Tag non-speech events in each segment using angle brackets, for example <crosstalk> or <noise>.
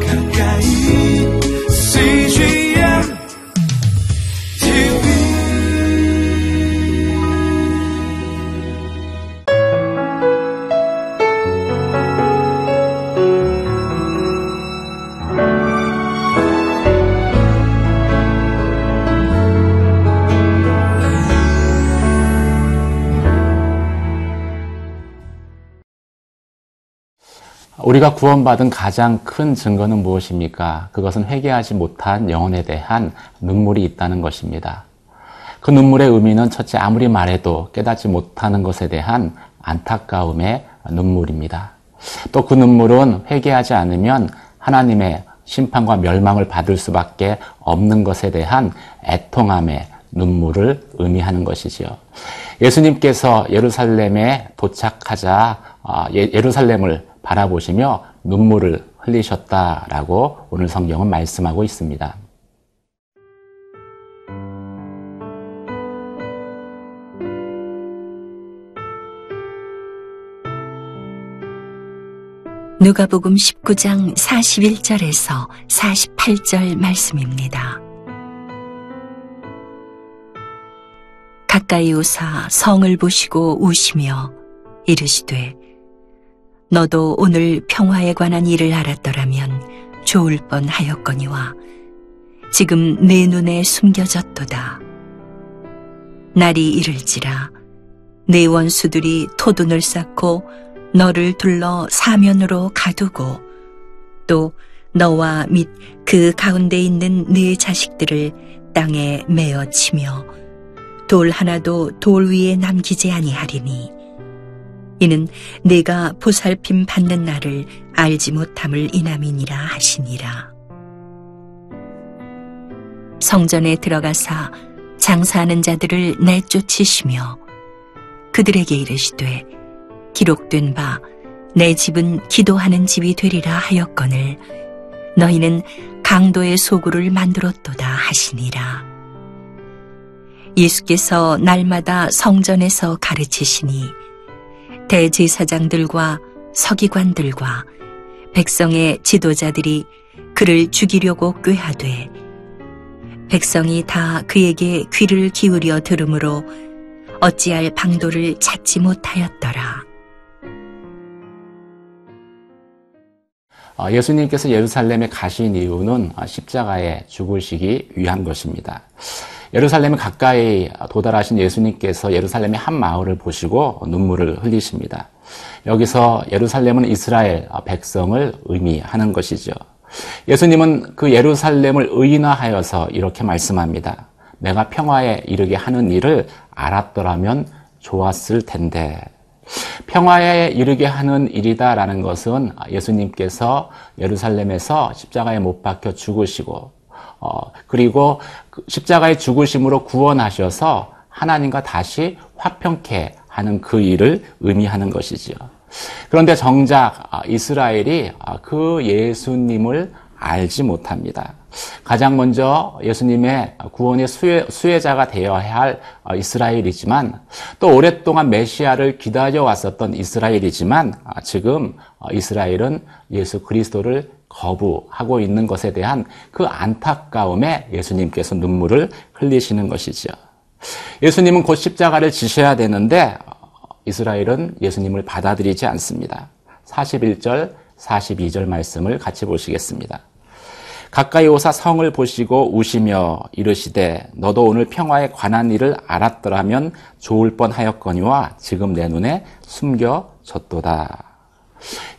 가까 우리가 구원받은 가장 큰 증거는 무엇입니까? 그것은 회개하지 못한 영혼에 대한 눈물이 있다는 것입니다. 그 눈물의 의미는 첫째 아무리 말해도 깨닫지 못하는 것에 대한 안타까움의 눈물입니다. 또 그 눈물은 회개하지 않으면 하나님의 심판과 멸망을 받을 수밖에 없는 것에 대한 애통함의 눈물을 의미하는 것이지요. 예수님께서 예루살렘에 도착하자 아, 예- 예루살렘을 바라보시며 눈물을 흘리셨다라고 오늘 성경은 말씀하고 있습니다. 누가복음 19장 41절에서 48절 말씀입니다. 가까이 오사 성을 보시고 우시며 이르시되 너도 오늘 평화에 관한 일을 알았더라면 좋을 뻔 하였거니와 지금 내 눈에 숨겨졌도다. 날이 이를지라 내 원수들이 토둔을 쌓고 너를 둘러 사면으로 가두고 또 너와 및 그 가운데 있는 네 자식들을 땅에 메어 치며 돌 하나도 돌 위에 남기지 아니하리니 이는 내가 보살핌 받는 날을 알지 못함을 이남이니라 하시니라 성전에 들어가사 장사하는 자들을 내쫓으시며 그들에게 이르시되 기록된 바 내 집은 기도하는 집이 되리라 하였거늘 너희는 강도의 소굴을 만들었도다 하시니라. 예수께서 날마다 성전에서 가르치시니 대제사장들과 서기관들과 백성의 지도자들이 그를 죽이려고 꾀하되 백성이 다 그에게 귀를 기울여 들으므로 어찌할 방도를 찾지 못하였더라. 어, 예수님께서 예루살렘에 가신 이유는 어, 십자가에 죽으시기 위한 것입니다. 예루살렘에 가까이 도달하신 예수님께서 예루살렘의 한 마을을 보시고 눈물을 흘리십니다. 여기서 예루살렘은 이스라엘 백성을 의미하는 것이죠. 예수님은 그 예루살렘을 의인화하여서 이렇게 말씀합니다. 내가 평화에 이르게 하는 일을 알았더라면 좋았을 텐데. 평화에 이르게 하는 일이다라는 것은 예수님께서 예루살렘에서 십자가에 못 박혀 죽으시고 어, 그리고 그 십자가의 죽으심으로 구원하셔서 하나님과 다시 화평케 하는 그 일을 의미하는 것이지요. 그런데 정작 이스라엘이 그 예수님을 알지 못합니다. 가장 먼저 예수님의 구원의 수혜, 수혜자가 되어야 할 이스라엘이지만 또 오랫동안 메시아를 기다려 왔었던 이스라엘이지만 지금 이스라엘은 예수 그리스도를 거부하고 있는 것에 대한 그 안타까움에 예수님께서 눈물을 흘리시는 것이죠. 예수님은 곧 십자가를 지셔야 되는데 이스라엘은 예수님을 받아들이지 않습니다. 41절, 42절 말씀을 같이 보시겠습니다. 가까이 오사 성을 보시고 우시며 이르시되 너도 오늘 평화에 관한 일을 알았더라면 좋을 뻔하였거니와 지금 내 눈에 숨겨졌도다.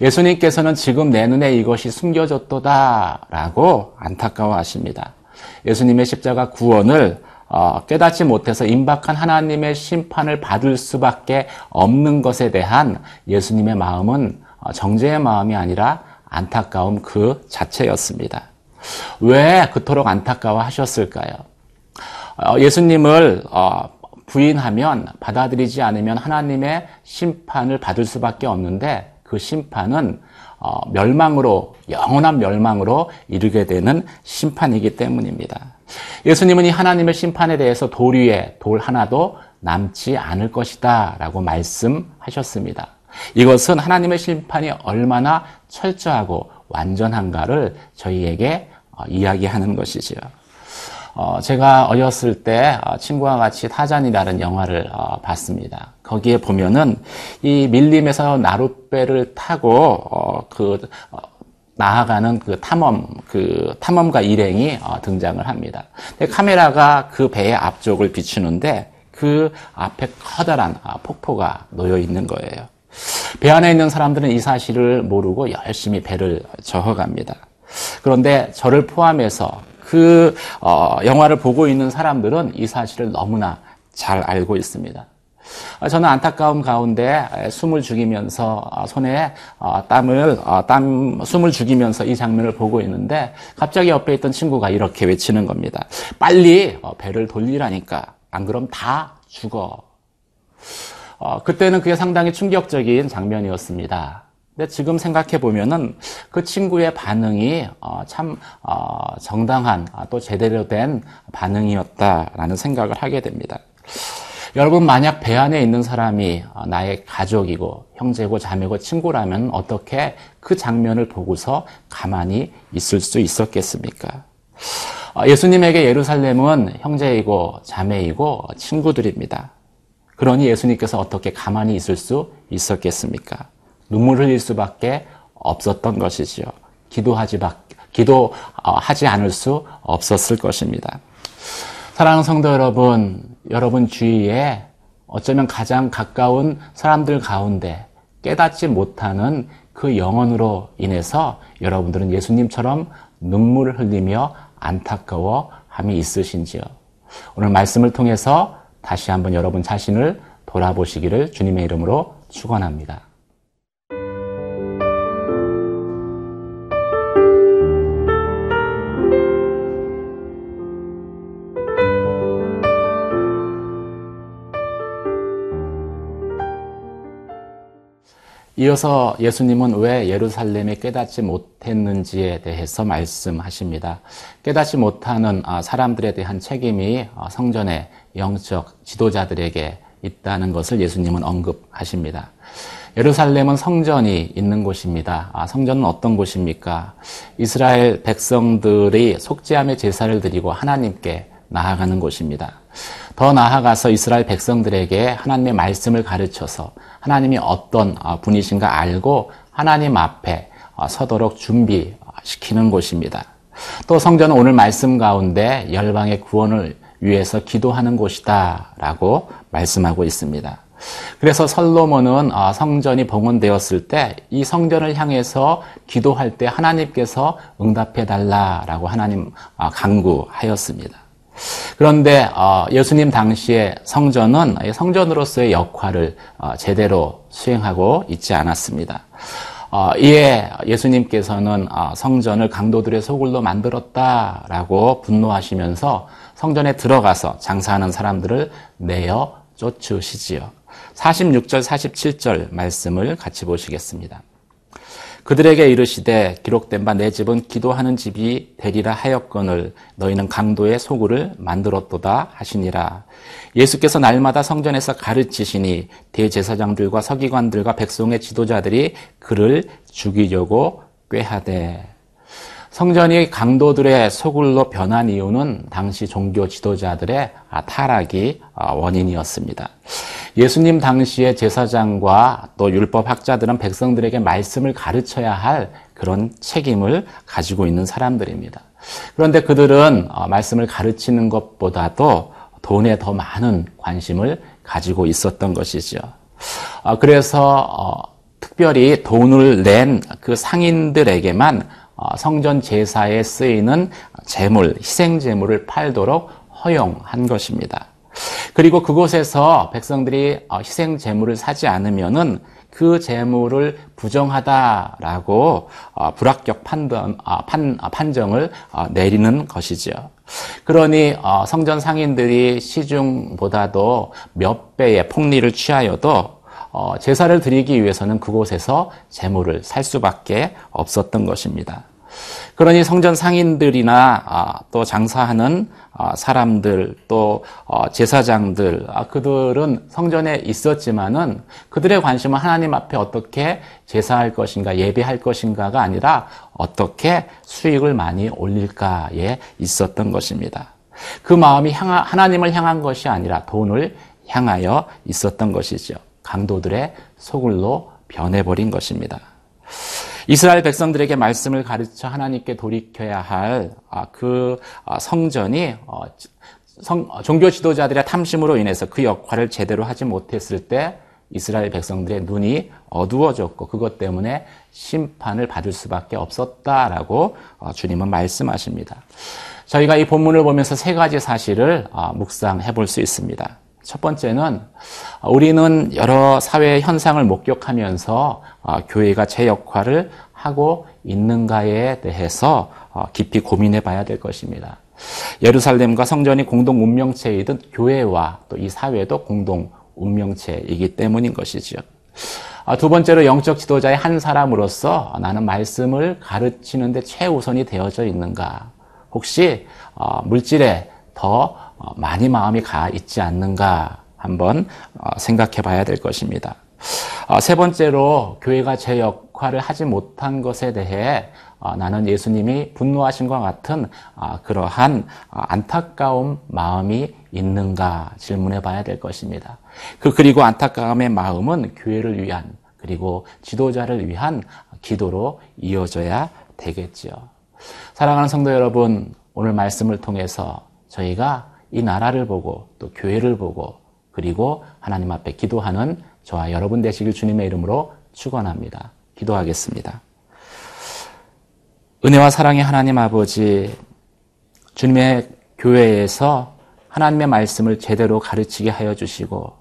예수님께서는 지금 내 눈에 이것이 숨겨졌도다라고 안타까워하십니다. 예수님의 십자가 구원을 어, 깨닫지 못해서 임박한 하나님의 심판을 받을 수밖에 없는 것에 대한 예수님의 마음은 어, 정죄의 마음이 아니라 안타까움 그 자체였습니다. 왜 그토록 안타까워 하셨을까요? 어, 예수님을 부인하면 받아들이지 않으면 하나님의 심판을 받을 수밖에 없는데 그 심판은 멸망으로 영원한 멸망으로 이르게 되는 심판이기 때문입니다. 예수님은 이 하나님의 심판에 대해서 돌 위에 돌 하나도 남지 않을 것이다 라고 말씀하셨습니다. 이것은 하나님의 심판이 얼마나 철저하고 완전한가를 저희에게 어, 이야기하는 것이지요. 어, 제가 어렸을 때 어, 친구와 같이 타잔이라는 영화를 어, 봤습니다. 거기에 보면은 이 밀림에서 나룻배를 타고 어, 그 어, 나아가는 그 탐험 그 탐험가 일행이 어, 등장을 합니다. 카메라가 그 배의 앞쪽을 비추는데 그 앞에 커다란 아, 폭포가 놓여 있는 거예요. 배 안에 있는 사람들은 이 사실을 모르고 열심히 배를 저어갑니다. 그런데 저를 포함해서 그 어, 영화를 보고 있는 사람들은 이 사실을 너무나 잘 알고 있습니다. 어, 저는 안타까움 가운데 숨을 죽이면서 어, 손에 어, 땀을 땀 숨을 죽이면서 이 장면을 보고 있는데 갑자기 옆에 있던 친구가 이렇게 외치는 겁니다. 빨리 배를 돌리라니까 안 그럼 다 죽어. 그때는 그게 상당히 충격적인 장면이었습니다. 근데 지금 생각해 보면은 그 친구의 반응이 참 정당한 또 제대로 된 반응이었다라는 생각을 하게 됩니다. 여러분 만약 배 안에 있는 사람이 나의 가족이고 형제고 자매고 친구라면 어떻게 그 장면을 보고서 가만히 있을 수 있었겠습니까? 어, 예수님에게 예루살렘은 형제이고 자매이고 친구들입니다. 그러니 예수님께서 어떻게 가만히 있을 수 있었겠습니까? 눈물 흘릴 수밖에 없었던 것이지요. 기도하지 기도하지 않을 수 없었을 것입니다. 사랑하는 성도 여러분, 여러분 주위에 어쩌면 가장 가까운 사람들 가운데 깨닫지 못하는 그 영혼으로 인해서 여러분들은 예수님처럼 눈물을 흘리며 안타까워 함이 있으신지요. 오늘 말씀을 통해서 다시 한번 여러분 자신을 돌아보시기를 주님의 이름으로 축원합니다. 이어서 예수님은 왜 예루살렘에 깨닫지 못했는지에 대해서 말씀하십니다. 깨닫지 못하는 아, 사람들에 대한 책임이 아, 성전의 영적 지도자들에게 있다는 것을 예수님은 언급하십니다. 예루살렘은 성전이 있는 곳입니다. 아, 성전은 어떤 곳입니까? 이스라엘 백성들이 속죄함의 제사를 드리고 하나님께 나아가는 곳입니다. 더 나아가서 이스라엘 백성들에게 하나님의 말씀을 가르쳐서 하나님이 어떤 어, 분이신가 알고 하나님 앞에 어, 서도록 준비시키는 곳입니다. 또 성전은 오늘 말씀 가운데 열방의 구원을 위해서 기도하는 곳이다 라고 말씀하고 있습니다. 그래서 설로몬은 어, 성전이 봉헌되었을 때 이 성전을 향해서 기도할 때 하나님께서 응답해 달라라고 하나님 강구하였습니다. 그런데 어, 예수님 당시에 성전은 성전으로서의 역할을 어, 제대로 수행하고 있지 않았습니다. 어, 이에 예수님께서는 성전을 강도들의 소굴로 만들었다라고 분노하시면서 성전에 들어가서 장사하는 사람들을 내어 쫓으시지요. 46절, 47절 말씀을 같이 보시겠습니다. 그들에게 이르시되 기록된 바 내 집은 기도하는 집이 되리라 하였거늘 너희는 강도의 소굴을 만들었도다 하시니라. 예수께서 날마다 성전에서 가르치시니 대제사장들과 서기관들과 백성의 지도자들이 그를 죽이려고 꾀하되 성전이 강도들의 소굴로 변한 이유는 당시 종교 지도자들의 타락이 원인이었습니다. 예수님 당시의 제사장과 또 율법 학자들은 백성들에게 말씀을 가르쳐야 할 그런 책임을 가지고 있는 사람들입니다. 그런데 그들은 어, 말씀을 가르치는 것보다도 돈에 더 많은 관심을 가지고 있었던 것이죠. 어, 그래서 어, 특별히 돈을 낸 그 상인들에게만 성전 제사에 쓰이는 재물, 희생 재물을 팔도록 허용한 것입니다. 그리고 그곳에서 백성들이 어, 희생 제물을 사지 않으면은 그 재물을 부정하다라고 어, 불합격 판단, 아, 판, 아, 판정을 어, 내리는 것이죠. 그러니 성전 상인들이 시중보다도 몇 배의 폭리를 취하여도 제사를 드리기 위해서는 그곳에서 재물을 살 수밖에 없었던 것입니다. 그러니 성전 상인들이나 아, 또 장사하는 아, 사람들 또 어, 제사장들 아, 그들은 성전에 있었지만은 그들의 관심은 하나님 앞에 어떻게 제사할 것인가 예배할 것인가가 아니라 어떻게 수익을 많이 올릴까에 있었던 것입니다. 그 마음이 향하, 하나님을 향한 것이 아니라 돈을 향하여 있었던 것이죠. 강도들의 소굴로 변해버린 것입니다. 이스라엘 백성들에게 말씀을 가르쳐 하나님께 돌이켜야 할 그 성전이 어, 성- 어, 종교 지도자들의 탐심으로 인해서 그 역할을 제대로 하지 못했을 때 이스라엘 백성들의 눈이 어두워졌고 그것 때문에 심판을 받을 수밖에 없었다라고 어, 주님은 말씀하십니다. 저희가 이 본문을 보면서 세 가지 사실을 어, 묵상해 볼 수 있습니다. 첫 번째는 어, 우리는 여러 사회 현상을 목격하면서 어, 교회가 제 역할을 하고 있는가에 대해서 어, 깊이 고민해 봐야 될 것입니다. 예루살렘과 성전이 공동 운명체이든 교회와 또 이 사회도 공동 운명체이기 때문인 것이죠. 아, 두 번째로 영적 지도자의 한 사람으로서 나는 말씀을 가르치는데 최우선이 되어져 있는가? 혹시 어, 물질에 더 어, 많이 마음이 가 있지 않는가? 한번 어, 생각해 봐야 될 것입니다. 어, 세 번째로 교회가 제 역할을 하지 못한 것에 대해 어, 나는 예수님이 분노하신 것 같은 아, 그러한 어, 안타까운 마음이 있는가 질문해 봐야 될 것입니다. 그 그리고 안타까움의 마음은 교회를 위한 그리고 지도자를 위한 기도로 이어져야 되겠지요. 사랑하는 성도 여러분, 오늘 말씀을 통해서 저희가 이 나라를 보고 또 교회를 보고 그리고 하나님 앞에 기도하는 저와 여러분 되시길 주님의 이름으로 축원합니다. 기도하겠습니다. 은혜와 사랑의 하나님 아버지, 주님의 교회에서 하나님의 말씀을 제대로 가르치게 하여 주시고,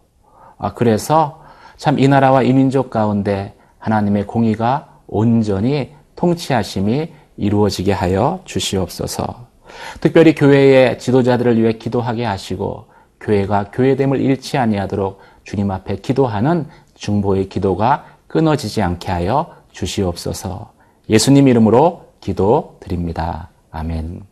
아, 그래서 참 이 나라와 이 민족 가운데 하나님의 공의가 온전히 통치하심이 이루어지게 하여 주시옵소서. 특별히 교회의 지도자들을 위해 기도하게 하시고, 교회가 교회됨을 잃지 아니하도록 주님 앞에 기도하는 중보의 기도가 끊어지지 않게 하여 주시옵소서. 예수님 이름으로 기도 드립니다. 아멘.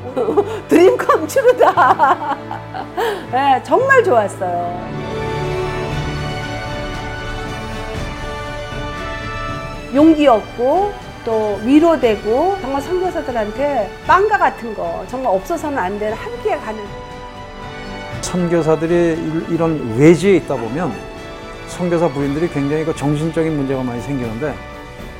<laughs> 드림 컴츄르다. <laughs> 네, 정말 좋았어요. 용기 얻고 또 위로되고 정말 선교사들한테 빵과 같은 거 정말 없어서는 안 되는 함께 가는 선교사들이 일- 이런 외지에 있다 보면 선교사 부인들이 굉장히 그 정신적인 문제가 많이 생기는데